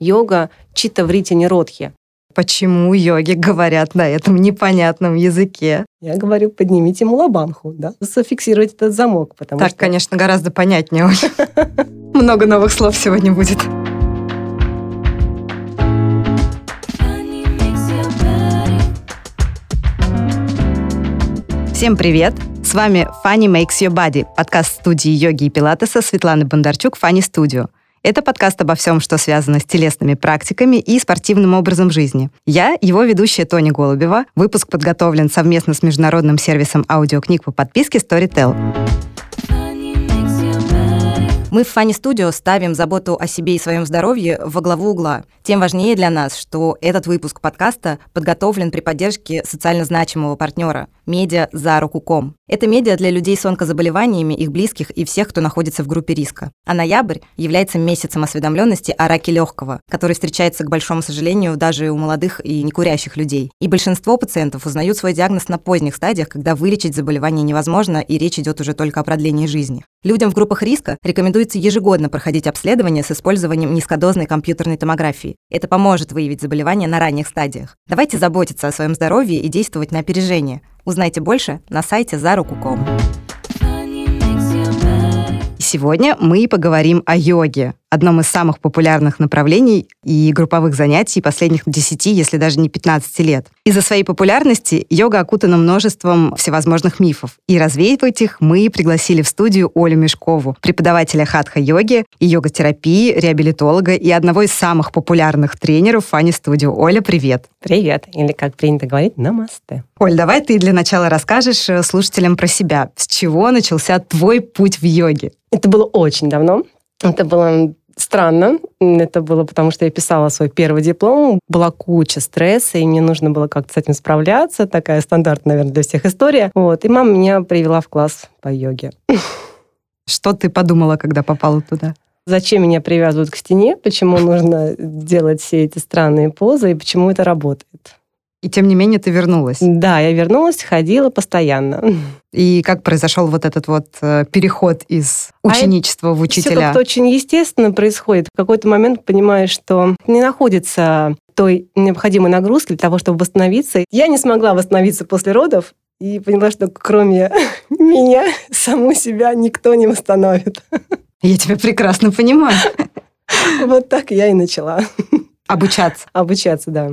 Йога чита врити ниродхи. Почему йоги говорят на этом непонятном языке? Я говорю, поднимите мулабанху, да, зафиксировать этот замок, потому так, что... конечно, гораздо понятнее. Много новых слов сегодня будет. Всем привет! С вами Funny Makes Your Body, подкаст студии йоги и пилатеса Светланы Бондарчук Funny Studio. Это подкаст обо всем, что связано с телесными практиками и спортивным образом жизни. Я, его ведущая Тоня Голубева. Выпуск подготовлен совместно с международным сервисом аудиокниг по подписке Storytel. Мы в Фани Студио ставим заботу о себе и своем здоровье во главу угла. Тем важнее для нас, что этот выпуск подкаста подготовлен при поддержке социально значимого партнера – медиа «За руку.ком». Это медиа для людей с онкозаболеваниями, их близких и всех, кто находится в группе риска. А ноябрь является месяцем осведомленности о раке легкого, который встречается, к большому сожалению, даже у молодых и некурящих людей. И большинство пациентов узнают свой диагноз на поздних стадиях, когда вылечить заболевание невозможно, и речь идет уже только о продлении жизни. Людям в группах риска рекомендуется ежегодно проходить обследование с использованием низкодозной компьютерной томографии. Это поможет выявить заболевание на ранних стадиях. Давайте заботиться о своем здоровье и действовать на опережение. Узнайте больше на сайте zaruku.com. Сегодня мы поговорим о йоге, одном из самых популярных направлений и групповых занятий последних 10, если даже не 15 лет. Из-за своей популярности йога окутана множеством всевозможных мифов. И развеивать их мы пригласили в студию Олю Мешкову, преподавателя хатха-йоги и йога-терапии, реабилитолога и одного из самых популярных тренеров Фани Студио. Оля, привет. Привет. Или, как принято говорить, намасте. Оль, давай ты для начала расскажешь э, слушателям про себя. С чего начался твой путь в йоге? Это было очень давно. Это было странно. Это было потому, что я писала свой первый диплом. Была куча стресса, и мне нужно было как-то с этим справляться. Такая стандартная, наверное, для всех история. Вот. И мама меня привела в класс по йоге. Что ты подумала, когда попала туда? Зачем меня привязывают к стене? Почему нужно делать все эти странные позы? И почему это работает? И тем не менее ты вернулась. Да, я вернулась, ходила постоянно. И как произошел вот этот вот э, переход из а ученичества а в учителя? Все как-то очень естественно происходит. В какой-то момент понимаешь, что не находится той необходимой нагрузки для того, чтобы восстановиться. Я не смогла восстановиться после родов, и поняла, что кроме меня, саму себя никто не восстановит. Я тебя прекрасно понимаю. Вот так я и начала. Обучаться. Обучаться, да.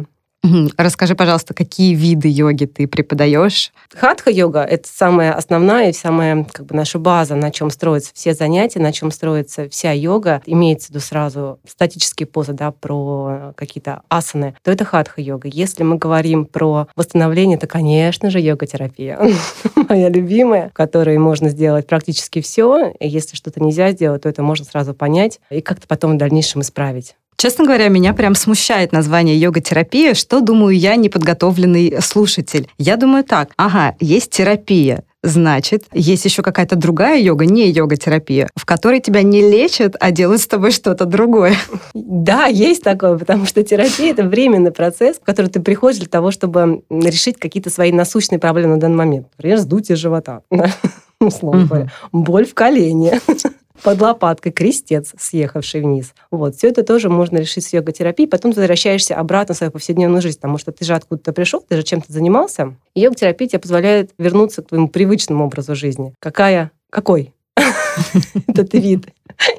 Расскажи, пожалуйста, какие виды йоги ты преподаешь? Хатха-йога — это самая основная и самая как бы, наша база, на чем строятся все занятия, на чем строится вся йога. Имеется в виду сразу статические позы, да, про какие-то асаны, то это хатха-йога. Если мы говорим про восстановление, то, конечно же, йога-терапия. Моя любимая, в которой можно сделать практически все. Если что-то нельзя сделать, то это можно сразу понять и как-то потом в дальнейшем исправить. Честно говоря, меня прям смущает название йога-терапия, что, думаю, я неподготовленный слушатель. Я думаю так, ага, есть терапия, Значит, есть еще какая-то другая йога, не йога-терапия, в которой тебя не лечат, а делают с тобой что-то другое. Да, есть такое, потому что терапия — это временный процесс, в который ты приходишь для того, чтобы решить какие-то свои насущные проблемы на данный момент. Например, сдутие живота, условно говоря, боль в колене, под лопаткой крестец, съехавший вниз. Вот. Все это тоже можно решить с йога-терапией. Потом ты возвращаешься обратно в свою повседневную жизнь, потому что ты же откуда-то пришел, ты же чем-то занимался. Йога-терапия тебе позволяет вернуться к твоему привычному образу жизни. Какая? Какой? Этот вид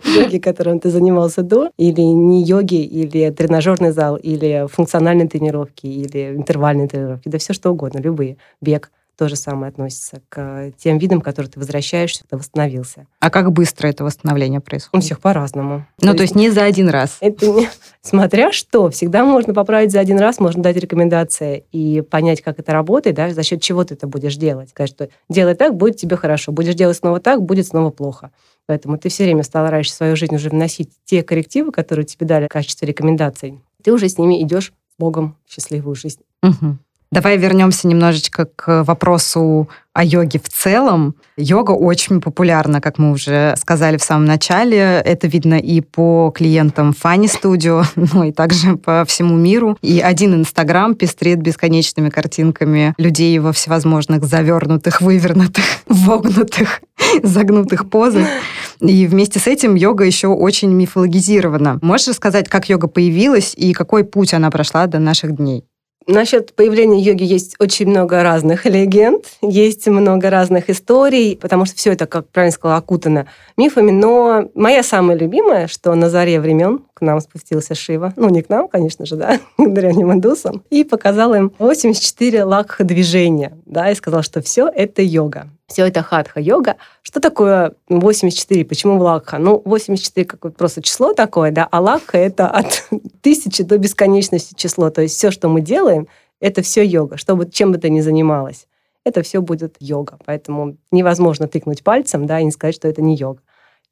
йоги, которым ты занимался до, или не йоги, или тренажерный зал, или функциональные тренировки, или интервальные тренировки, да все что угодно, любые. Бег, то же самое относится к тем видам, которые ты возвращаешься, ты восстановился. А как быстро это восстановление происходит? У всех по-разному. Ну, то, то есть не за один раз? Это не... Смотря что. Всегда можно поправить за один раз, можно дать рекомендации и понять, как это работает, да, за счет чего ты это будешь делать. Сказать, что делай так, будет тебе хорошо. Будешь делать снова так, будет снова плохо. Поэтому ты все время стараешься в свою жизнь уже вносить те коррективы, которые тебе дали в качестве рекомендаций. Ты уже с ними идешь с Богом в счастливую жизнь. Угу. Давай вернемся немножечко к вопросу о йоге в целом. Йога очень популярна, как мы уже сказали в самом начале. Это видно и по клиентам Funny Studio, ну и также по всему миру. И один Инстаграм пестрит бесконечными картинками людей во всевозможных завернутых, вывернутых, вогнутых, загнутых позах. И вместе с этим йога еще очень мифологизирована. Можешь рассказать, как йога появилась и какой путь она прошла до наших дней? Насчет появления йоги есть очень много разных легенд, есть много разных историй, потому что все это, как правильно сказала, окутано мифами. Но моя самая любимая, что на заре времен к нам спустился Шива, ну не к нам, конечно же, да, к древним индусам, и показал им 84 лакха движения, да, и сказал, что все это йога. Все это хатха-йога. Что такое 84? Почему лакха? Ну, 84 как просто число такое, да, а лакха это от тысячи до бесконечности число. То есть все, что мы делаем, это все йога, чтобы чем бы ты ни занималась. Это все будет йога. Поэтому невозможно тыкнуть пальцем, да, и не сказать, что это не йога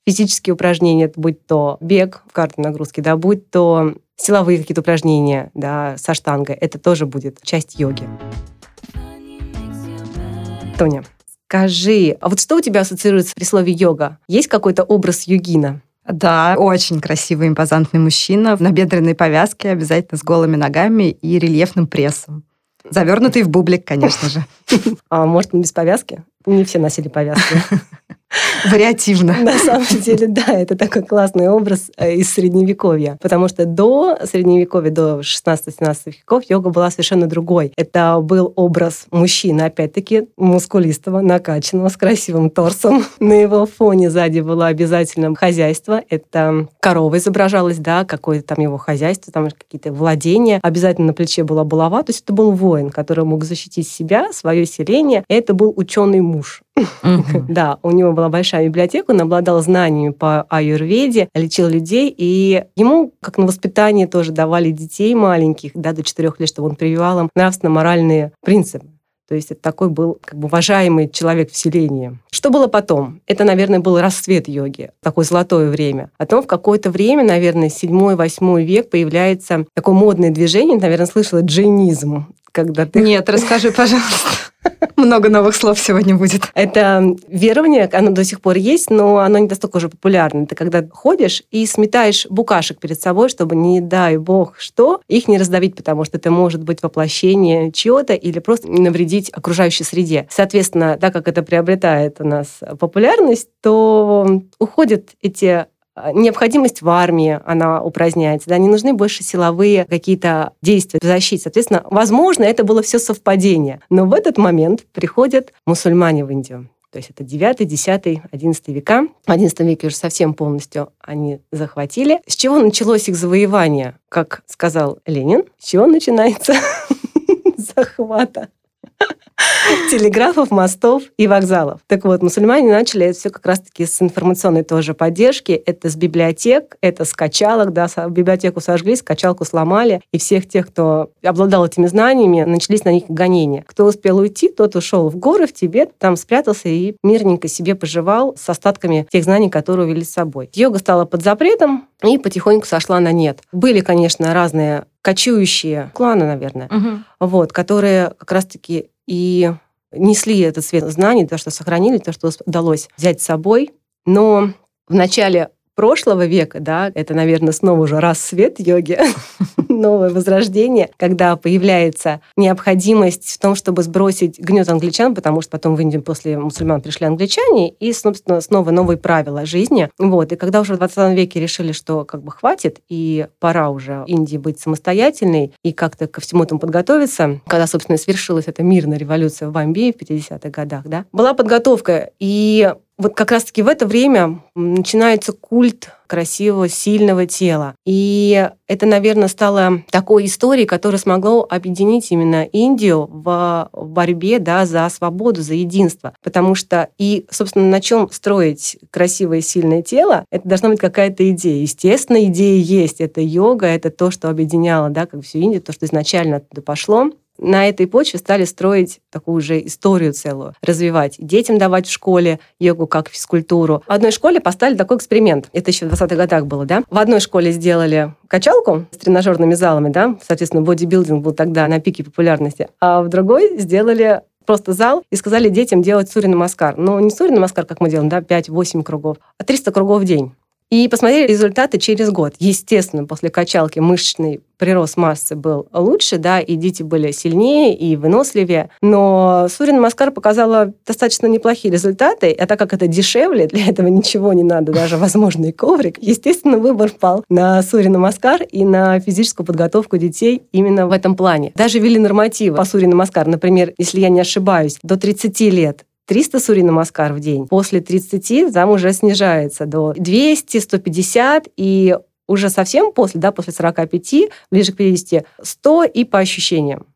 физические упражнения, будь то бег в карте нагрузки, да, будь то силовые какие-то упражнения да, со штангой, это тоже будет часть йоги. Тоня, скажи, а вот что у тебя ассоциируется при слове йога? Есть какой-то образ йогина? Да, очень красивый импозантный мужчина в набедренной повязке, обязательно с голыми ногами и рельефным прессом. Завернутый в бублик, конечно же. А может, он без повязки? Не все носили повязки. Вариативно. На самом деле, да, это такой классный образ э, из Средневековья, потому что до Средневековья, до 16-17 веков йога была совершенно другой. Это был образ мужчины, опять-таки, мускулистого, накачанного, с красивым торсом. На его фоне сзади было обязательно хозяйство. Это корова изображалась, да, какое-то там его хозяйство, там какие-то владения. Обязательно на плече была булава, то есть это был воин, который мог защитить себя, свое селение. Это был ученый муж. Да, у него была большая библиотека, он обладал знаниями по аюрведе, лечил людей, и ему, как на воспитание, тоже давали детей маленьких, да, до четырех лет, чтобы он прививал им нравственно-моральные принципы. То есть это такой был как бы уважаемый человек в селении. Что было потом? Это, наверное, был расцвет йоги, такое золотое время. Потом в какое-то время, наверное, 7-8 век появляется такое модное движение, наверное, слышала джейнизм. Когда ты... Нет, расскажи, пожалуйста. Много новых слов сегодня будет. Это верование, оно до сих пор есть, но оно не настолько уже популярно. Это когда ходишь и сметаешь букашек перед собой, чтобы, не дай бог что, их не раздавить, потому что это может быть воплощение чего-то или просто навредить окружающей среде. Соответственно, так как это приобретает у нас популярность, то уходят эти необходимость в армии, она упраздняется, да, не нужны больше силовые какие-то действия в защите. Соответственно, возможно, это было все совпадение. Но в этот момент приходят мусульмане в Индию. То есть это 9, 10, 11 века. В 11 веке уже совсем полностью они захватили. С чего началось их завоевание? Как сказал Ленин, с чего начинается захвата телеграфов, мостов и вокзалов. Так вот, мусульмане начали это все как раз-таки с информационной тоже поддержки. Это с библиотек, это с качалок, да, библиотеку сожгли, скачалку сломали, и всех тех, кто обладал этими знаниями, начались на них гонения. Кто успел уйти, тот ушел в горы, в Тибет, там спрятался и мирненько себе поживал с остатками тех знаний, которые увели с собой. Йога стала под запретом и потихоньку сошла на нет. Были, конечно, разные кочующие кланы, наверное, угу. вот, которые как раз-таки и несли этот свет знаний, то, что сохранили, то, что удалось взять с собой. Но в начале прошлого века, да, это, наверное, снова уже рассвет йоги, новое возрождение, когда появляется необходимость в том, чтобы сбросить гнет англичан, потому что потом в Индию после мусульман пришли англичане, и, собственно, снова новые правила жизни. Вот. И когда уже в 20 веке решили, что как бы хватит, и пора уже Индии быть самостоятельной, и как-то ко всему этому подготовиться, когда, собственно, свершилась эта мирная революция в Бомбее в 50-х годах, да, была подготовка, и вот как раз-таки в это время начинается культ красивого, сильного тела. И это, наверное, стало такой историей, которая смогла объединить именно Индию в борьбе да, за свободу, за единство. Потому что и, собственно, на чем строить красивое, сильное тело, это должна быть какая-то идея. Естественно, идея есть. Это йога, это то, что объединяло да, как всю Индию, то, что изначально оттуда пошло. На этой почве стали строить такую же историю целую, развивать. Детям давать в школе йогу как физкультуру. В одной школе поставили такой эксперимент. Это еще в 20-х годах было, да? В одной школе сделали качалку с тренажерными залами, да? Соответственно, бодибилдинг был тогда на пике популярности. А в другой сделали просто зал и сказали детям делать Сурья Намаскар. Но не Сурья Намаскар, как мы делаем, да, 5-8 кругов, а 300 кругов в день. И посмотрели результаты через год. Естественно, после качалки мышечный прирост массы был лучше, да, и дети были сильнее и выносливее. Но Сурин Маскар показала достаточно неплохие результаты, а так как это дешевле, для этого ничего не надо, даже возможный коврик, естественно, выбор пал на Сурина Маскар и на физическую подготовку детей именно в этом плане. Даже ввели нормативы по Сурина Маскар. Например, если я не ошибаюсь, до 30 лет 300 сурина маскар в день. После 30 там уже снижается до 200, 150 и уже совсем после, да, после 45, ближе к 50, 100 и по ощущениям.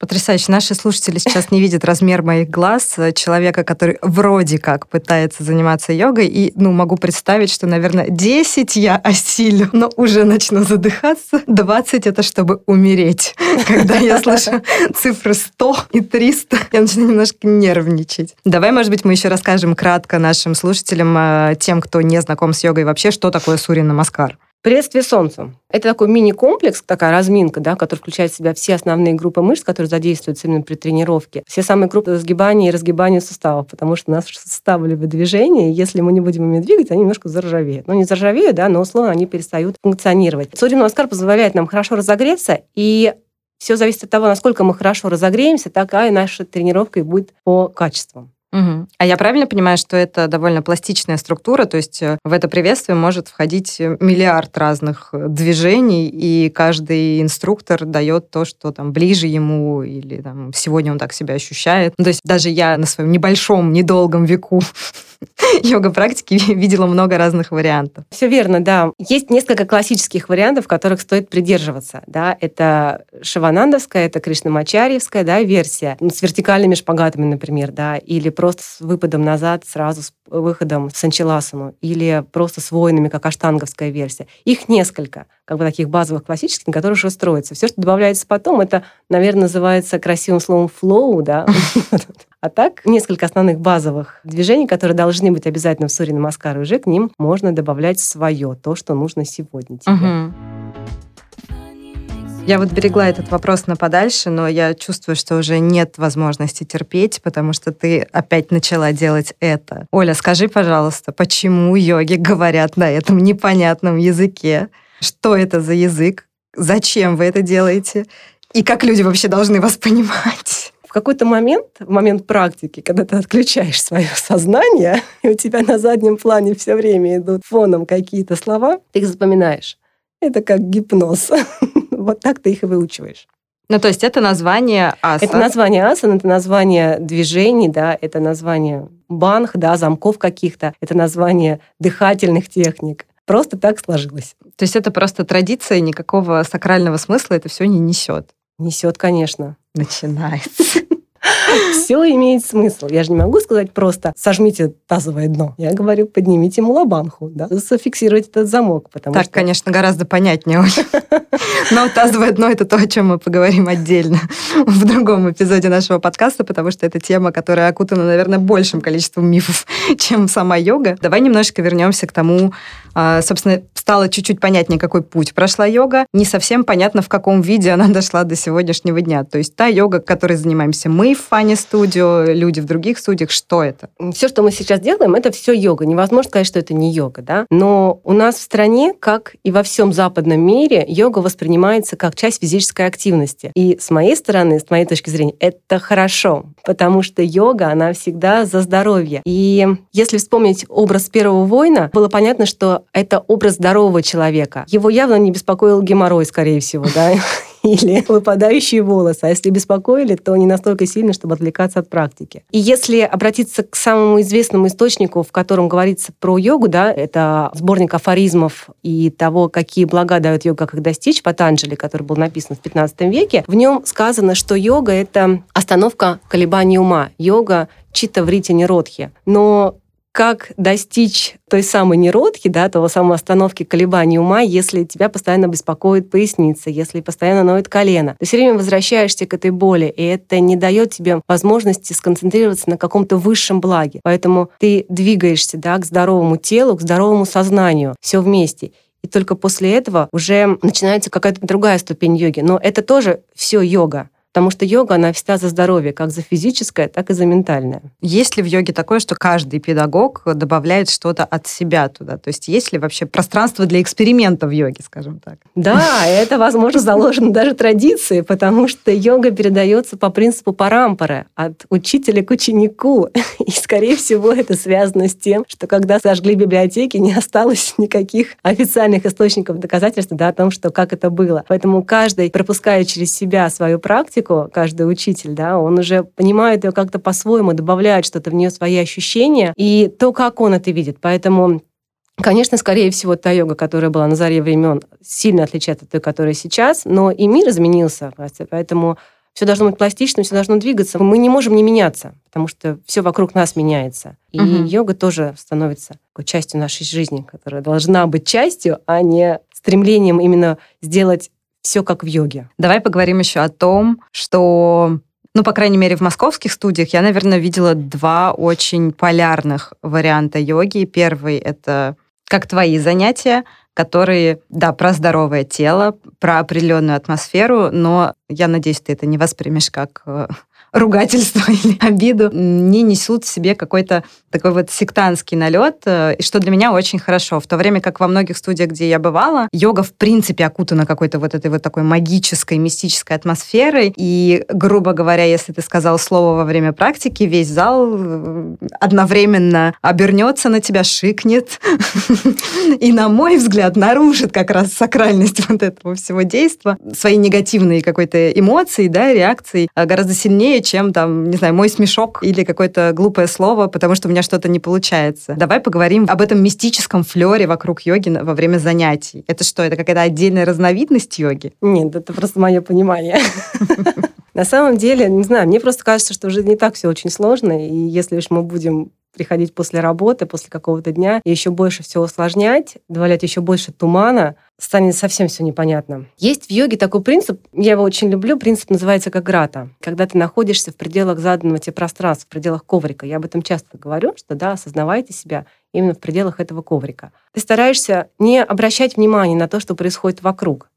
Потрясающе. Наши слушатели сейчас не видят размер моих глаз человека, который вроде как пытается заниматься йогой. И, ну, могу представить, что, наверное, 10 я осилю, но уже начну задыхаться. 20 это чтобы умереть. Когда я слышу цифры 100 и 300, я начинаю немножко нервничать. Давай, может быть, мы еще расскажем кратко нашим слушателям, э, тем, кто не знаком с йогой вообще, что такое Сурья Намаскар. Приветствие солнцу. Это такой мини-комплекс, такая разминка, да, который включает в себя все основные группы мышц, которые задействуются именно при тренировке. Все самые крупные сгибания и разгибания суставов, потому что наши суставы любят движение, и если мы не будем ими двигать, они немножко заржавеют. Ну, не заржавеют, да, но условно они перестают функционировать. Сурья Маскар позволяет нам хорошо разогреться, и все зависит от того, насколько мы хорошо разогреемся, такая наша тренировка и будет по качествам. Угу. А я правильно понимаю, что это довольно пластичная структура, то есть э, в это приветствие может входить миллиард разных э, движений, и каждый инструктор дает то, что там ближе ему, или там, сегодня он так себя ощущает. Ну, то есть даже я на своем небольшом, недолгом веку йога-практики видела много разных вариантов. Все верно, да. Есть несколько классических вариантов, которых стоит придерживаться. Да? Это шиванандовская, это кришнамачарьевская да, версия, ну, с вертикальными шпагатами, например, да, или просто с выпадом назад, сразу с выходом в санчеласану, или просто с воинами, как аштанговская версия. Их несколько, как бы таких базовых классических, на которых уже строится. Все, что добавляется потом, это, наверное, называется красивым словом flow, да, А так, несколько основных базовых движений, которые должны быть обязательно в Сури Намаскар, уже к ним можно добавлять свое, то, что нужно сегодня тебе. Угу. Я вот берегла этот вопрос на подальше, но я чувствую, что уже нет возможности терпеть, потому что ты опять начала делать это. Оля, скажи, пожалуйста, почему йоги говорят на этом непонятном языке? Что это за язык? Зачем вы это делаете? И как люди вообще должны вас понимать? В какой-то момент, в момент практики, когда ты отключаешь свое сознание, и у тебя на заднем плане все время идут фоном какие-то слова, ты их запоминаешь. Это как гипноз. Вот так ты их и выучиваешь. Ну, то есть это название асан? Это название асан, это название движений, да, это название банх, да, замков каких-то, это название дыхательных техник. Просто так сложилось. То есть это просто традиция, никакого сакрального смысла это все не несет? Несет, конечно. Начинается. Все имеет смысл. Я же не могу сказать просто «сожмите тазовое дно». Я говорю «поднимите мулабанху», да, зафиксируйте этот замок. Потому так, что... конечно, гораздо понятнее уже. Но тазовое дно – это то, о чем мы поговорим отдельно в другом эпизоде нашего подкаста, потому что это тема, которая окутана, наверное, большим количеством мифов, чем сама йога. Давай немножечко вернемся к тому, а, собственно, стало чуть-чуть понятнее, какой путь прошла йога. Не совсем понятно, в каком виде она дошла до сегодняшнего дня. То есть та йога, которой занимаемся мы в Фане Студио, люди в других студиях, что это? Все, что мы сейчас делаем, это все йога. Невозможно сказать, что это не йога, да? Но у нас в стране, как и во всем западном мире, йога воспринимается как часть физической активности. И с моей стороны, с моей точки зрения, это хорошо, потому что йога, она всегда за здоровье. И если вспомнить образ первого воина, было понятно, что это образ здорового человека. Его явно не беспокоил геморрой, скорее всего, да, или выпадающие волосы. А если беспокоили, то не настолько сильно, чтобы отвлекаться от практики. И если обратиться к самому известному источнику, в котором говорится про йогу, да, это сборник афоризмов и того, какие блага дает йога, как их достичь, Патанджали, который был написан в 15 веке, в нем сказано, что йога — это остановка колебаний ума. Йога чита в рите неродхи. Но как достичь той самой неродки, да, того самого остановки колебаний ума, если тебя постоянно беспокоит поясница, если постоянно ноет колено. Ты все время возвращаешься к этой боли, и это не дает тебе возможности сконцентрироваться на каком-то высшем благе. Поэтому ты двигаешься да, к здоровому телу, к здоровому сознанию, все вместе. И только после этого уже начинается какая-то другая ступень йоги. Но это тоже все йога. Потому что йога, она всегда за здоровье, как за физическое, так и за ментальное. Есть ли в йоге такое, что каждый педагог добавляет что-то от себя туда? То есть есть ли вообще пространство для эксперимента в йоге, скажем так? Да, это, возможно, заложено даже традиции, потому что йога передается по принципу парампоры от учителя к ученику. И, скорее всего, это связано с тем, что когда сожгли библиотеки, не осталось никаких официальных источников доказательств да, о том, что как это было. Поэтому каждый, пропуская через себя свою практику, практику, каждый учитель, да, он уже понимает ее как-то по-своему, добавляет что-то в нее, свои ощущения, и то, как он это видит. Поэтому Конечно, скорее всего, та йога, которая была на заре времен, сильно отличается от той, которая сейчас, но и мир изменился, поэтому все должно быть пластичным, все должно двигаться. Мы не можем не меняться, потому что все вокруг нас меняется. И угу. йога тоже становится такой частью нашей жизни, которая должна быть частью, а не стремлением именно сделать все как в йоге. Давай поговорим еще о том, что ну, по крайней мере, в московских студиях я, наверное, видела два очень полярных варианта йоги. Первый — это как твои занятия, которые, да, про здоровое тело, про определенную атмосферу, но я надеюсь, ты это не воспримешь как э, ругательство или обиду, не несут в себе какой-то такой вот сектантский налет, э, и что для меня очень хорошо. В то время как во многих студиях, где я бывала, йога в принципе окутана какой-то вот этой вот такой магической, мистической атмосферой, и, грубо говоря, если ты сказал слово во время практики, весь зал э, одновременно обернется на тебя, шикнет, и, на мой взгляд, нарушит как раз сакральность вот этого всего действия, свои негативные какой-то эмоции, да, реакции э, гораздо сильнее, чем там, не знаю, мой смешок или какое-то глупое слово, потому что у меня что-то не получается. Давай поговорим об этом мистическом флере вокруг йоги во время занятий. Это что, это какая-то отдельная разновидность йоги? Нет, это просто мое понимание. На самом деле, не знаю, мне просто кажется, что уже не так все очень сложно, и если уж мы будем приходить после работы, после какого-то дня, и еще больше все усложнять, добавлять еще больше тумана, станет совсем все непонятно. Есть в йоге такой принцип, я его очень люблю, принцип называется как грата. Когда ты находишься в пределах заданного тебе пространства, в пределах коврика. Я об этом часто говорю, что да, осознавайте себя именно в пределах этого коврика. Ты стараешься не обращать внимания на то, что происходит вокруг.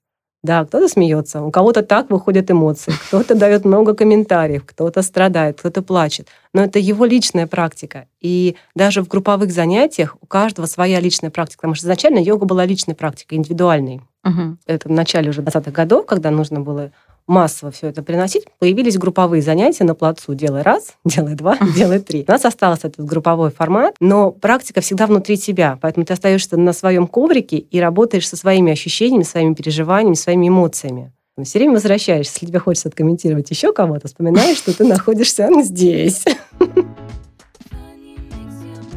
Да, кто-то смеется, у кого-то так выходят эмоции, кто-то дает много комментариев, кто-то страдает, кто-то плачет. Но это его личная практика. И даже в групповых занятиях у каждого своя личная практика. Потому что изначально йога была личной практикой, индивидуальной. Угу. Это в начале уже 20-х годов, когда нужно было массово все это приносить, появились групповые занятия на плацу. Делай раз, делай два, делай три. У нас остался этот групповой формат, но практика всегда внутри тебя. Поэтому ты остаешься на своем коврике и работаешь со своими ощущениями, своими переживаниями, своими эмоциями. Все время возвращаешься, если тебе хочется откомментировать еще кого-то, вспоминаешь, что ты находишься здесь.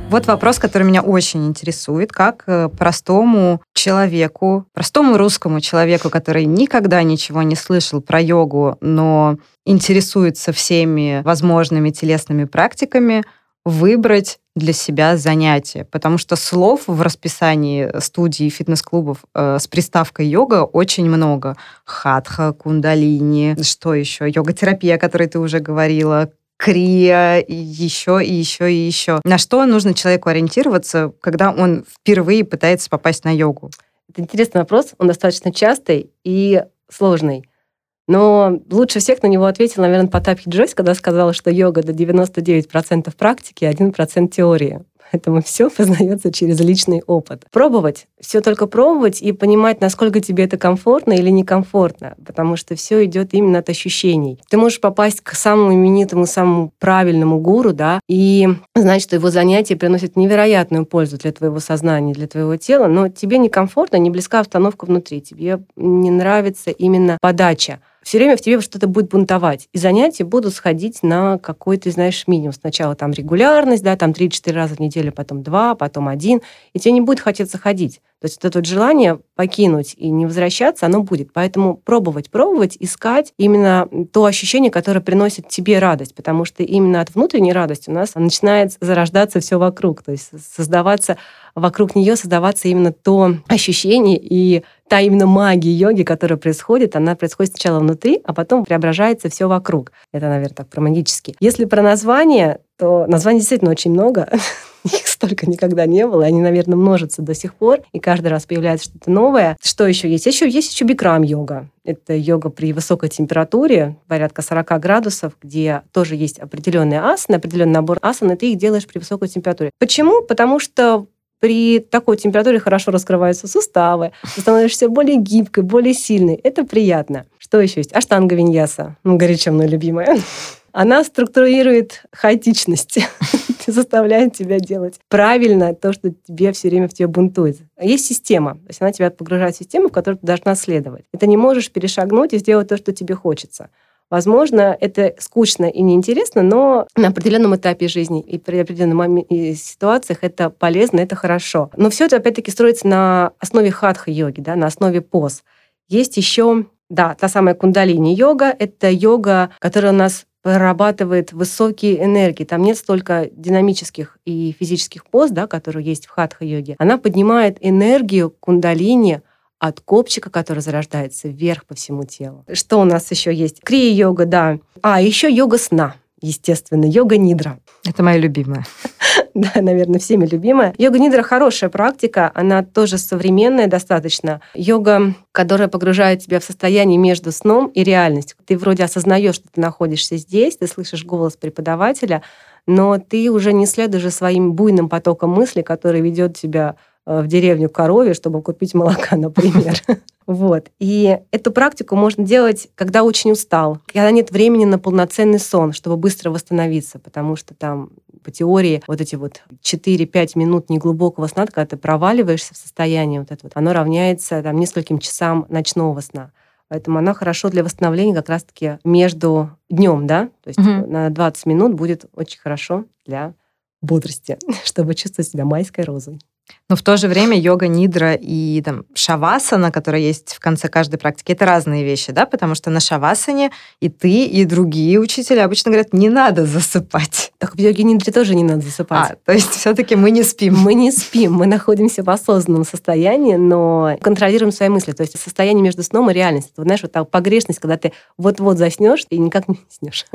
Вот вопрос, который меня очень интересует. Как э, простому человеку, простому русскому человеку, который никогда ничего не слышал про йогу, но интересуется всеми возможными телесными практиками, выбрать для себя занятие, потому что слов в расписании студий фитнес-клубов э, с приставкой йога очень много. Хатха, кундалини, что еще? Йога-терапия, о которой ты уже говорила, крия, и еще, и еще, и еще. На что нужно человеку ориентироваться, когда он впервые пытается попасть на йогу? Это интересный вопрос, он достаточно частый и сложный. Но лучше всех на него ответил, наверное, Потапхи Джойс, когда сказал, что йога до 99% практики, 1% теории. Поэтому все познается через личный опыт. Пробовать, все только пробовать и понимать, насколько тебе это комфортно или некомфортно, потому что все идет именно от ощущений. Ты можешь попасть к самому именитому, самому правильному гуру, да, и знать, что его занятия приносят невероятную пользу для твоего сознания, для твоего тела, но тебе некомфортно, не близка обстановка внутри, тебе не нравится именно подача все время в тебе что-то будет бунтовать. И занятия будут сходить на какой-то, знаешь, минимум. Сначала там регулярность, да, там 3-4 раза в неделю, потом 2, потом 1. И тебе не будет хотеться ходить. То есть это вот желание покинуть и не возвращаться, оно будет. Поэтому пробовать, пробовать, искать именно то ощущение, которое приносит тебе радость, потому что именно от внутренней радости у нас начинает зарождаться все вокруг, то есть создаваться вокруг нее, создаваться именно то ощущение и та именно магия йоги, которая происходит, она происходит сначала внутри, а потом преображается все вокруг. Это, наверное, так про магически. Если про название, то названий действительно очень много. Их столько никогда не было. Они, наверное, множатся до сих пор. И каждый раз появляется что-то новое. Что еще есть? Еще есть еще бикрам-йога. Это йога при высокой температуре, порядка 40 градусов, где тоже есть определенные асаны, определенный набор асан, и ты их делаешь при высокой температуре. Почему? Потому что при такой температуре хорошо раскрываются суставы, ты становишься более гибкой, более сильной. Это приятно. Что еще есть? Аштанга виньяса, ну, горячо мной любимая. Она структурирует хаотичность, заставляет тебя делать правильно то, что тебе все время в тебе бунтует. Есть система, то есть она тебя погружает в систему, в которую ты должна следовать. И ты не можешь перешагнуть и сделать то, что тебе хочется. Возможно, это скучно и неинтересно, но на определенном этапе жизни и при определенных ситуациях это полезно, это хорошо. Но все это, опять-таки, строится на основе хатха-йоги, да, на основе поз. Есть еще, да, та самая кундалини-йога. Это йога, которая у нас прорабатывает высокие энергии. Там нет столько динамических и физических поз, да, которые есть в хатха-йоге. Она поднимает энергию кундалини от копчика, который зарождается вверх по всему телу. Что у нас еще есть? Крия-йога, да. А, еще йога сна естественно, йога нидра. Это моя любимая. да, наверное, всеми любимая. Йога нидра хорошая практика, она тоже современная достаточно. Йога, которая погружает тебя в состояние между сном и реальностью. Ты вроде осознаешь, что ты находишься здесь, ты слышишь голос преподавателя, но ты уже не следуешь за своим буйным потоком мысли, который ведет тебя Э, в деревню корове, чтобы купить молока, например. Вот. И эту практику можно делать, когда очень устал, когда нет времени на полноценный сон, чтобы быстро восстановиться, потому что там по теории вот эти вот 4-5 минут неглубокого сна, когда ты проваливаешься в состояние вот это вот, оно равняется там нескольким часам ночного сна. Поэтому она хорошо для восстановления как раз-таки между днем, да, то есть угу. на 20 минут будет очень хорошо для бодрости, чтобы чувствовать себя майской розой. Но в то же время йога нидра и там, шавасана, которая есть в конце каждой практики, это разные вещи, да, потому что на шавасане и ты, и другие учителя обычно говорят, не надо засыпать. Так в йоге нидре тоже не надо засыпать. А, то есть все-таки мы не спим. Мы не спим, мы находимся в осознанном состоянии, но контролируем свои мысли. То есть состояние между сном и реальностью. Вот, знаешь, вот та погрешность, когда ты вот-вот заснешь и никак не снешь.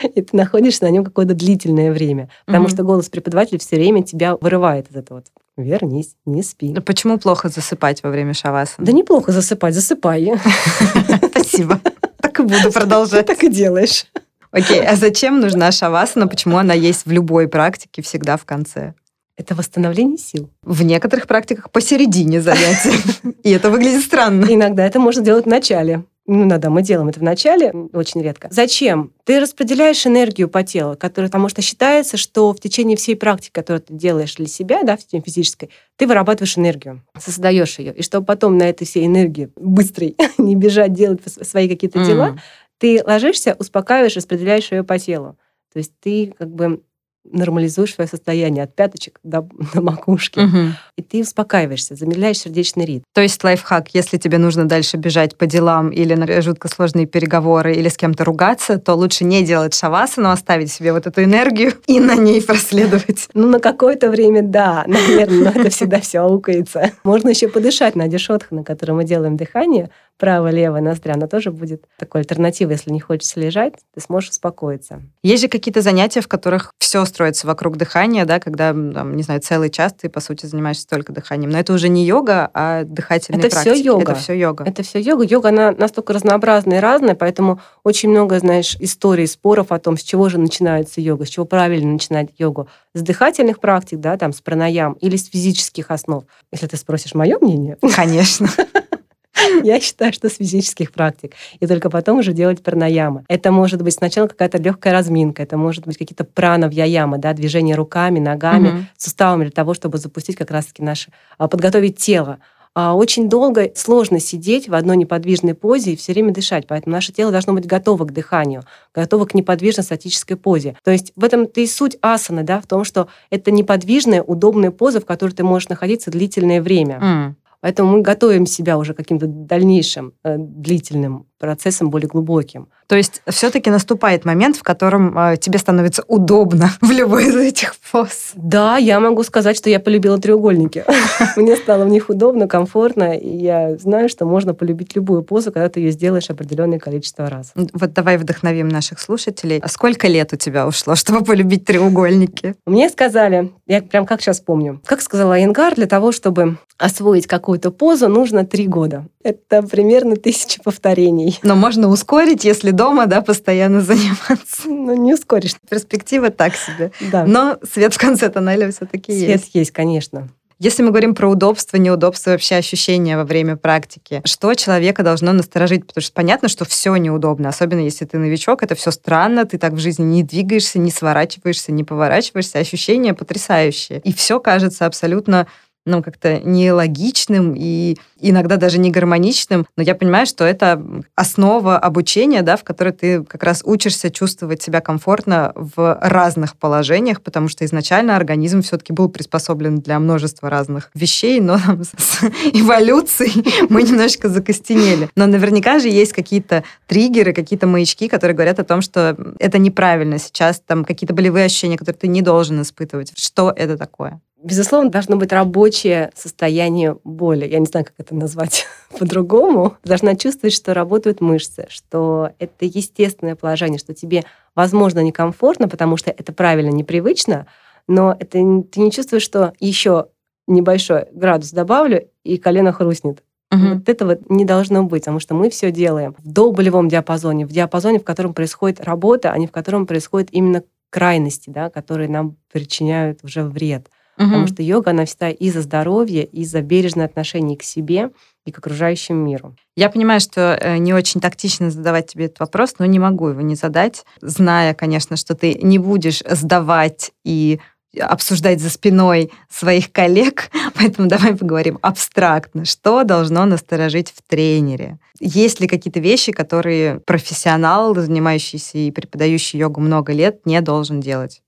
и ты находишься на нем какое-то длительное время. Потому mm-hmm. что голос преподавателя все время тебя вырывает из этого. Вот. Вернись, не спи. Да почему плохо засыпать во время шавасана? Да неплохо засыпать, засыпай. Спасибо. Так и буду продолжать. Так и делаешь. Окей, а зачем нужна шавасана? Почему она есть в любой практике всегда в конце? Это восстановление сил. В некоторых практиках посередине занятия. И это выглядит странно. Иногда это можно делать в начале ну, иногда мы делаем это в начале, очень редко. Зачем? Ты распределяешь энергию по телу, которая, потому что считается, что в течение всей практики, которую ты делаешь для себя, да, в течение физической, ты вырабатываешь энергию, создаешь ее. И чтобы потом на этой всей энергии быстрой не бежать делать свои какие-то mm. дела, ты ложишься, успокаиваешь, распределяешь ее по телу. То есть ты как бы нормализуешь свое состояние от пяточек до, до макушки. Угу. И ты успокаиваешься, замедляешь сердечный ритм. То есть лайфхак, если тебе нужно дальше бежать по делам или на жутко сложные переговоры, или с кем-то ругаться, то лучше не делать шавасы, но оставить себе вот эту энергию и на ней проследовать. Ну, на какое-то время, да, наверное, но это всегда все аукается. Можно еще подышать на дешотх, на котором мы делаем дыхание, право-лево ноздря, она тоже будет такой альтернативой. Если не хочется лежать, ты сможешь успокоиться. Есть же какие-то занятия, в которых все строится вокруг дыхания, да, когда, там, не знаю, целый час ты, по сути, занимаешься только дыханием. Но это уже не йога, а дыхательные это практики. Все йога. Это все йога. Это все йога. Йога, она настолько разнообразная и разная, поэтому очень много, знаешь, историй, споров о том, с чего же начинается йога, с чего правильно начинать йогу. С дыхательных практик, да, там, с пранаям или с физических основ. Если ты спросишь мое мнение. Конечно. Я считаю, что с физических практик. И только потом уже делать пранаямы. Это может быть сначала какая-то легкая разминка, это может быть какие-то пранавьяямы, да, движение руками, ногами, угу. суставами для того, чтобы запустить как раз-таки наше, а, подготовить тело. а, очень долго сложно сидеть в одной неподвижной позе и все время дышать. Поэтому наше тело должно быть готово к дыханию, готово к неподвижной статической позе. То есть в этом-то и суть асаны, да, в том, что это неподвижная, удобная поза, в которой ты можешь находиться длительное время. Mm. Поэтому мы готовим себя уже к каким-то дальнейшим э, длительным процессом более глубоким. То есть все-таки наступает момент, в котором э, тебе становится удобно в любой из этих поз. Да, я могу сказать, что я полюбила треугольники. Мне стало в них удобно, комфортно, и я знаю, что можно полюбить любую позу, когда ты ее сделаешь определенное количество раз. Вот давай вдохновим наших слушателей. А сколько лет у тебя ушло, чтобы полюбить треугольники? Мне сказали, я прям как сейчас помню, как сказала Айнгар, для того, чтобы освоить какую-то позу, нужно три года. Это примерно тысяча повторений. Но можно ускорить, если дома, да, постоянно заниматься. Ну, не ускоришь. Перспектива так себе. Да. Но свет в конце тоннеля все-таки есть. Свет есть, конечно. Если мы говорим про удобство, неудобство, вообще ощущения во время практики, что человека должно насторожить? Потому что понятно, что все неудобно, особенно если ты новичок, это все странно, ты так в жизни не двигаешься, не сворачиваешься, не поворачиваешься, ощущения потрясающие. И все кажется абсолютно ну, как-то нелогичным и иногда даже не гармоничным, но я понимаю, что это основа обучения, да, в которой ты как раз учишься чувствовать себя комфортно в разных положениях, потому что изначально организм все-таки был приспособлен для множества разных вещей, но с эволюцией мы немножечко закостенели. Но наверняка же есть какие-то триггеры, какие-то маячки, которые говорят о том, что это неправильно сейчас, там какие-то болевые ощущения, которые ты не должен испытывать. Что это такое? Безусловно, должно быть рабочее состояние боли. Я не знаю, как это назвать по-другому. Должна чувствовать, что работают мышцы, что это естественное положение, что тебе, возможно, некомфортно, потому что это правильно, непривычно, но это, ты не чувствуешь, что еще небольшой градус добавлю, и колено хрустнет. Угу. Вот этого не должно быть, потому что мы все делаем в доболевом диапазоне, в диапазоне, в котором происходит работа, а не в котором происходит именно крайности, да, которые нам причиняют уже вред. Угу. Потому что йога, она всегда и за здоровье, и за бережное отношение к себе и к окружающему миру. Я понимаю, что э, не очень тактично задавать тебе этот вопрос, но не могу его не задать, зная, конечно, что ты не будешь сдавать и обсуждать за спиной своих коллег, поэтому давай поговорим абстрактно. Что должно насторожить в тренере? Есть ли какие-то вещи, которые профессионал, занимающийся и преподающий йогу много лет, не должен делать?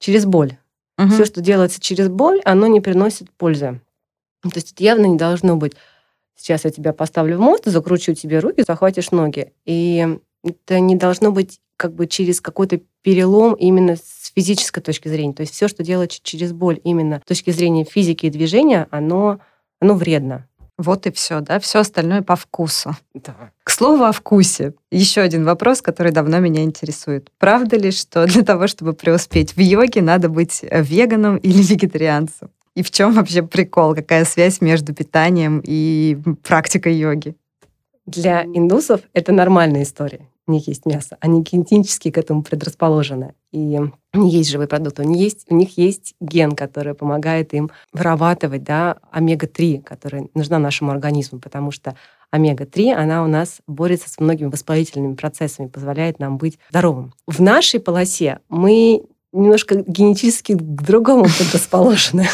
Через боль. Угу. Все, что делается через боль, оно не приносит пользы. То есть это явно не должно быть. Сейчас я тебя поставлю в мост, закручу тебе руки, захватишь ноги. И это не должно быть как бы через какой-то перелом именно с физической точки зрения. То есть все, что делается через боль именно с точки зрения физики и движения, оно, оно вредно. Вот и все, да, все остальное по вкусу. Да. К слову о вкусе. Еще один вопрос, который давно меня интересует. Правда ли, что для того, чтобы преуспеть в йоге, надо быть веганом или вегетарианцем? И в чем вообще прикол? Какая связь между питанием и практикой йоги? Для индусов это нормальная история не есть мясо. Они генетически к этому предрасположены. И не есть живые продукты. У них есть, у них есть ген, который помогает им вырабатывать да, омега-3, которая нужна нашему организму, потому что омега-3, она у нас борется с многими воспалительными процессами, позволяет нам быть здоровым. В нашей полосе мы немножко генетически к другому предрасположены.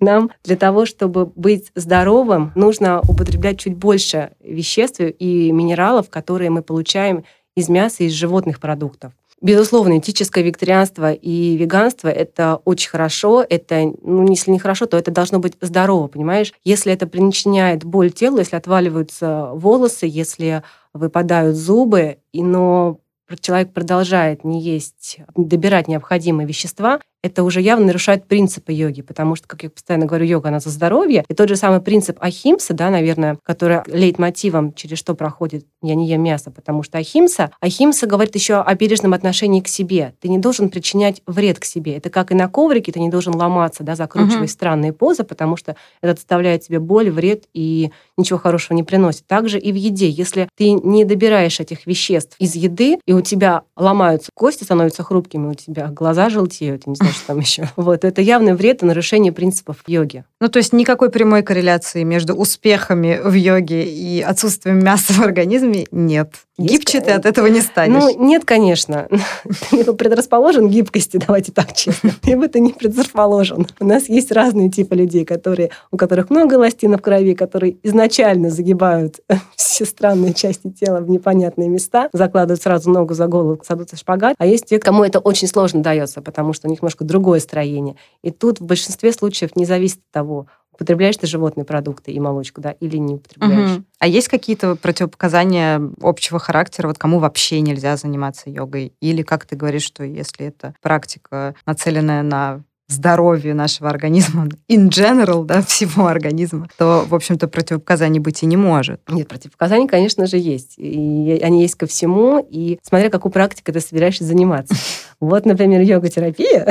Нам для того, чтобы быть здоровым, нужно употреблять чуть больше веществ и минералов, которые мы получаем из мяса и из животных продуктов. Безусловно, этическое вегетарианство и веганство — это очень хорошо. Это, ну, если не хорошо, то это должно быть здорово, понимаешь? Если это причиняет боль телу, если отваливаются волосы, если выпадают зубы, но человек продолжает не есть, добирать необходимые вещества, это уже явно нарушает принципы йоги, потому что, как я постоянно говорю, йога, она за здоровье. И тот же самый принцип ахимса, да, наверное, который лейтмотивом, через что проходит «я не ем мясо», потому что ахимса, ахимса говорит еще о бережном отношении к себе. Ты не должен причинять вред к себе. Это как и на коврике, ты не должен ломаться, да, закручивая угу. странные позы, потому что это доставляет тебе боль, вред и ничего хорошего не приносит. Также и в еде. Если ты не добираешь этих веществ из еды, и у тебя ломаются кости, становятся хрупкими, у тебя глаза желтеют, не знаю, что там еще. Вот, это явный вред и нарушение принципов йоги. Ну, то есть никакой прямой корреляции между успехами в йоге и отсутствием мяса в организме нет. Гибче ты от этого не станешь. Ну, нет, конечно. Ты предрасположен к гибкости, давайте так честно, ты не предрасположен. У нас есть разные типы людей, которые, у которых много эластина в крови, которые изначально загибают все странные части тела в непонятные места, закладывают сразу ногу за голову, садутся в шпагат. А есть те, кому это очень сложно дается, потому что у них немножко другое строение. И тут в большинстве случаев не зависит от того, употребляешь ты животные продукты и молочку, да, или не употребляешь. Угу. А есть какие-то противопоказания общего характера, вот кому вообще нельзя заниматься йогой? Или как ты говоришь, что если это практика, нацеленная на здоровье нашего организма, in general, да, всего организма, то, в общем-то, противопоказаний быть и не может. Нет, противопоказания, конечно же, есть. И они есть ко всему, и смотря какую практикой ты собираешься заниматься. Вот, например, йога-терапия,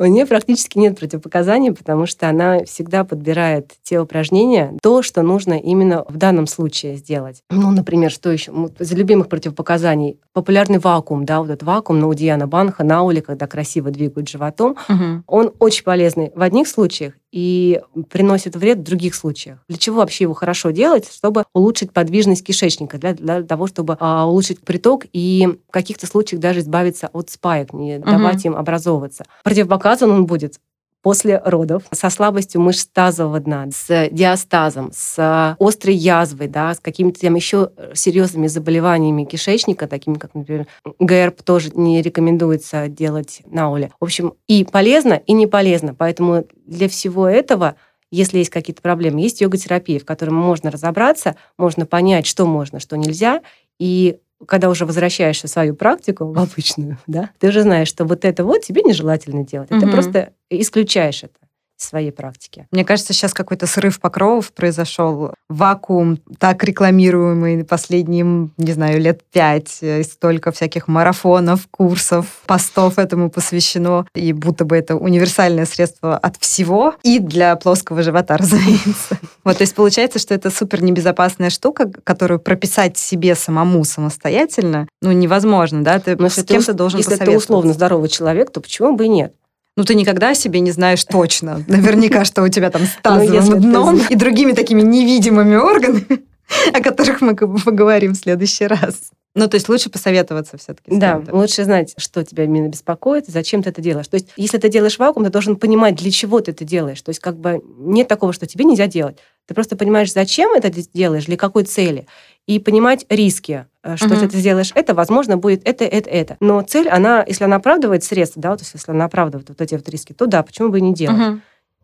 у нее практически нет противопоказаний, потому что она всегда подбирает те упражнения, то, что нужно именно в данном случае сделать. Ну, например, что еще? Из любимых противопоказаний популярный вакуум, да, вот этот вакуум на Удияна Банха, на Уле, когда красиво двигают животом, угу. он очень полезный в одних случаях и приносит вред в других случаях. Для чего вообще его хорошо делать? Чтобы улучшить подвижность кишечника, для, для того, чтобы а, улучшить приток и в каких-то случаях даже избавиться от спаек, не угу. давать им образовываться. Противопоказан он будет после родов со слабостью мышц тазового дна, с диастазом, с острой язвой, да, с какими-то там еще серьезными заболеваниями кишечника, такими как, например, ГЭРБ тоже не рекомендуется делать на уле. В общем, и полезно, и не полезно. Поэтому для всего этого если есть какие-то проблемы, есть йога-терапия, в которой можно разобраться, можно понять, что можно, что нельзя, и когда уже возвращаешься в свою практику, в обычную, да, ты уже знаешь, что вот это вот тебе нежелательно делать. Угу. Ты просто исключаешь это своей практики. Мне кажется, сейчас какой-то срыв покровов произошел. Вакуум, так рекламируемый последние, не знаю, лет пять. Э, столько всяких марафонов, курсов, постов этому посвящено. И будто бы это универсальное средство от всего. И для плоского живота, разумеется. Вот, то есть получается, что это супер небезопасная штука, которую прописать себе самому самостоятельно, ну, невозможно, да? Ты с кем-то должен Если ты условно здоровый человек, то почему бы и нет? Ну, ты никогда о себе не знаешь точно. Наверняка, что у тебя там с ну, тазовым дном и другими такими невидимыми органами, о которых мы поговорим в следующий раз. Ну, то есть лучше посоветоваться все-таки. Да, лучше знать, что тебя именно беспокоит и зачем ты это делаешь. То есть, если ты делаешь вакуум, ты должен понимать, для чего ты это делаешь. То есть, как бы нет такого, что тебе нельзя делать. Ты просто понимаешь, зачем это делаешь, для какой цели и понимать риски, э, что угу. если ты сделаешь это, возможно, будет это, это, это. Но цель, она, если она оправдывает средства, да, вот если она оправдывает вот эти вот риски, то да, почему бы и не делать? Угу.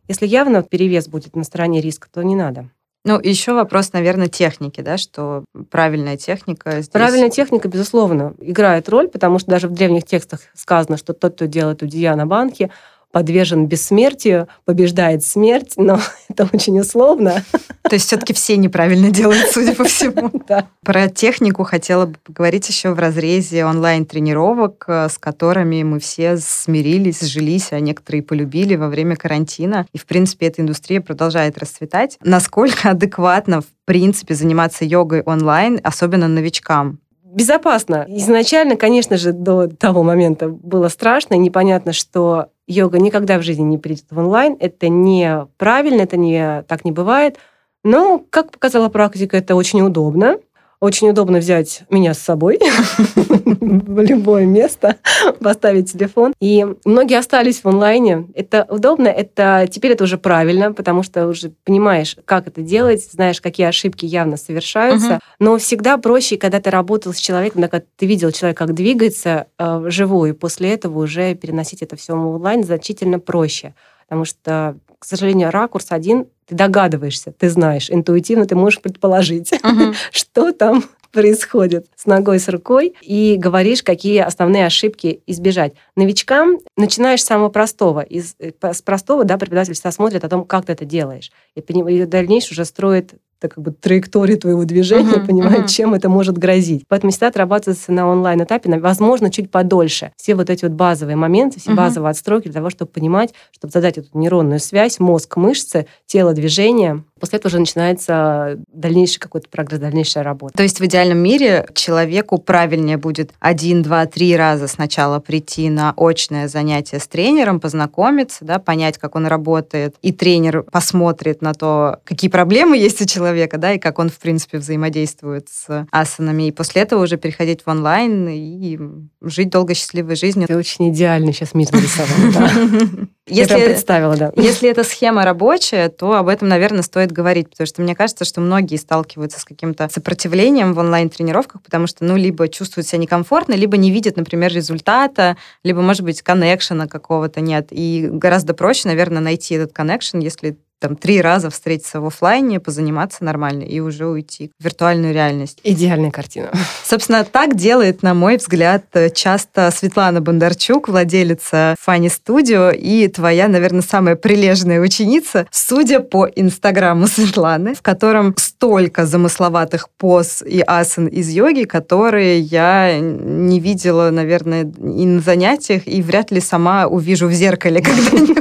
Если явно перевес будет на стороне риска, то не надо. Ну, еще вопрос, наверное, техники, да, что правильная техника здесь... Правильная техника, безусловно, играет роль, потому что даже в древних текстах сказано, что тот, кто делает удия на банке, подвержен бессмертию, побеждает смерть, но это очень условно. То есть все-таки все неправильно делают, судя по всему. Да. Про технику хотела бы поговорить еще в разрезе онлайн-тренировок, э, с которыми мы все смирились, сжились, а некоторые полюбили во время карантина. И, в принципе, эта индустрия продолжает расцветать. Насколько адекватно, в принципе, заниматься йогой онлайн, особенно новичкам? безопасно. Изначально, конечно же, до того момента было страшно и непонятно, что йога никогда в жизни не придет в онлайн. Это неправильно, это не, так не бывает. Но, как показала практика, это очень удобно. Очень удобно взять меня с собой в любое место, поставить телефон. И многие остались в онлайне. Это удобно, это теперь это уже правильно, потому что уже понимаешь, как это делать, знаешь, какие ошибки явно совершаются. Угу. Но всегда проще, когда ты работал с человеком, когда ты видел человека, как двигается э, вживую, и после этого уже переносить это все в онлайн значительно проще. Потому что, к сожалению, ракурс один ты догадываешься, ты знаешь, интуитивно ты можешь предположить, uh-huh. что там происходит с ногой, с рукой, и говоришь, какие основные ошибки избежать. Новичкам начинаешь с самого простого. Из, э, с простого да, преподаватель всегда смотрит о том, как ты это делаешь. И, и дальнейшее уже строит это как бы траектории твоего движения, uh-huh, понимает, uh-huh. чем это может грозить. Поэтому всегда отрабатывается на онлайн-этапе, возможно, чуть подольше. Все вот эти вот базовые моменты, все uh-huh. базовые отстройки для того, чтобы понимать, чтобы задать эту нейронную связь, мозг, мышцы, тело, движение, После этого уже начинается дальнейший какой-то прогресс, дальнейшая работа. То есть в идеальном мире человеку правильнее будет один, два, три раза сначала прийти на очное занятие с тренером, познакомиться, да, понять, как он работает, и тренер посмотрит на то, какие проблемы есть у человека, человека, да, и как он, в принципе, взаимодействует с асанами. И после этого уже переходить в онлайн и жить долго счастливой жизнью. Ты очень идеальный сейчас мир нарисовал. Если, Я представила, да. Если эта схема рабочая, то об этом, наверное, стоит говорить, потому что мне кажется, что многие сталкиваются с каким-то сопротивлением в онлайн-тренировках, потому что, ну, либо чувствуют себя некомфортно, либо не видят, например, результата, либо, может быть, коннекшена какого-то нет. И гораздо проще, наверное, найти этот коннекшн, если там три раза встретиться в офлайне, позаниматься нормально и уже уйти в виртуальную реальность. Идеальная картина. Собственно, так делает, на мой взгляд, часто Светлана Бондарчук, владелица Фани Студио и твоя, наверное, самая прилежная ученица, судя по инстаграму Светланы, в котором столько замысловатых поз и асан из йоги, которые я не видела, наверное, и на занятиях, и вряд ли сама увижу в зеркале когда-нибудь.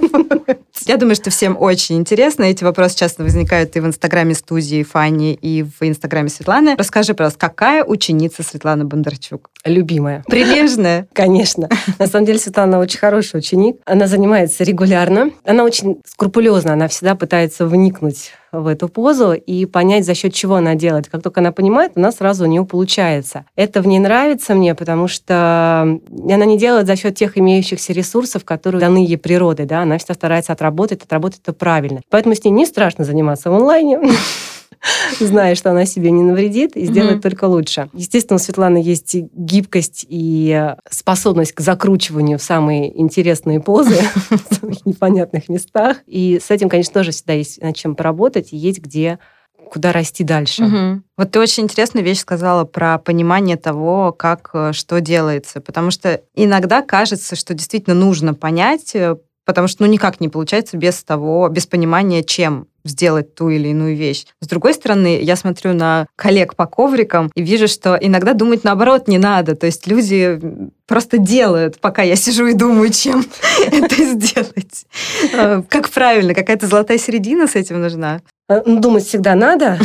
Я думаю, что всем очень интересно. Эти вопросы часто возникают и в инстаграме студии Фани, и в инстаграме Светланы. Расскажи, пожалуйста, какая ученица Светлана Бондарчук? Любимая. Прилежная? Конечно. На самом деле Светлана очень хороший ученик. Она занимается регулярно. Она очень скрупулезна. Она всегда пытается вникнуть в эту позу и понять, за счет чего она делает. Как только она понимает, она сразу у нее получается. Это в ней нравится мне, потому что она не делает за счет тех имеющихся ресурсов, которые даны ей природой. Да? Она всегда старается отработать, отработать это правильно. Поэтому с ней не страшно заниматься в онлайне. зная, что она себе не навредит, и сделает mm-hmm. только лучше. Естественно, у Светланы есть гибкость и способность к закручиванию в самые интересные позы в самых непонятных местах. И с этим, конечно, тоже всегда есть над чем поработать, и есть где куда расти дальше. Угу. Вот ты очень интересную вещь сказала про понимание того, как э, что делается, потому что иногда кажется, что действительно нужно понять, э, потому что ну никак не получается без того, без понимания, чем сделать ту или иную вещь. С другой стороны, я смотрю на коллег по коврикам и вижу, что иногда думать наоборот не надо. То есть люди просто делают, пока я сижу и думаю, чем это сделать. Э, как правильно? Какая-то золотая середина с этим нужна? Э, ну, думать всегда надо.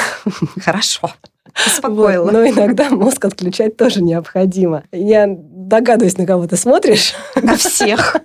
Хорошо. Успокоила. Вот. Но иногда мозг отключать тоже необходимо. Я догадываюсь, на кого ты смотришь. На всех.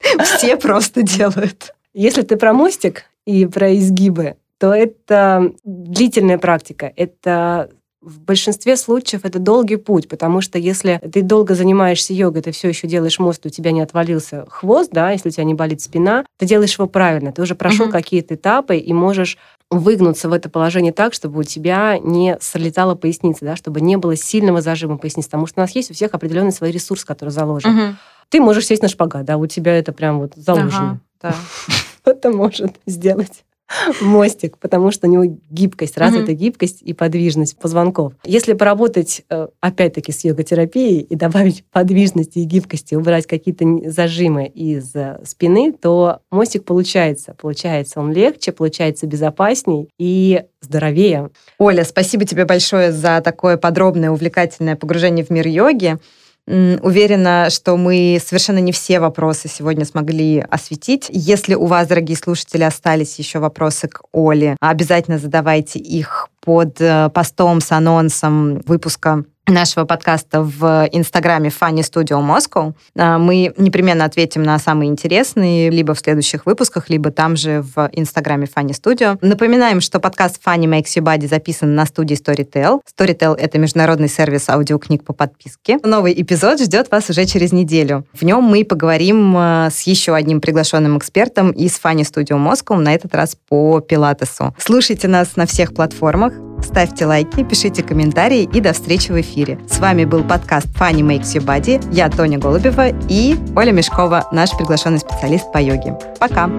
Все просто делают. Если ты про мостик и про изгибы, то это длительная практика. Это в большинстве случаев это долгий путь, потому что если ты долго занимаешься йогой, ты все еще делаешь мост, у тебя не отвалился хвост, да, если у тебя не болит спина, ты делаешь его правильно, ты уже прошел uh-huh. какие-то этапы и можешь выгнуться в это положение так, чтобы у тебя не слетала поясница, да, чтобы не было сильного зажима поясницы, потому что у нас есть у всех определенный свой ресурс, который заложен. Uh-huh. Ты можешь сесть на шпагат, да, у тебя это прям вот заложено. Ага, да. Кто-то может сделать мостик, потому что у него гибкость, развитая mm-hmm. гибкость и подвижность позвонков. Если поработать, э, опять-таки, с йога-терапией и добавить подвижности и гибкости, убрать какие-то зажимы из э, спины, то мостик получается. Получается он легче, получается безопасней и здоровее. Оля, спасибо тебе большое за такое подробное, увлекательное погружение в мир йоги. Уверена, что мы совершенно не все вопросы сегодня смогли осветить. Если у вас, дорогие слушатели, остались еще вопросы к Оле, обязательно задавайте их под э, постом с анонсом выпуска нашего подкаста в Инстаграме Funny Studio Moscow. А, мы непременно ответим на самые интересные либо в следующих выпусках, либо там же в Инстаграме Funny Studio. Напоминаем, что подкаст Funny Makes You Body записан на студии Storytel. Storytel — это международный сервис аудиокниг по подписке. Новый эпизод ждет вас уже через неделю. В нем мы поговорим а, с еще одним приглашенным экспертом из Funny Studio Moscow, на этот раз по пилатесу. Слушайте нас на всех платформах, ставьте лайки, пишите комментарии и до встречи в эфире. С вами был подкаст Funny Makes You Body. Я Тоня Голубева и Оля Мешкова, наш приглашенный специалист по йоге. Пока!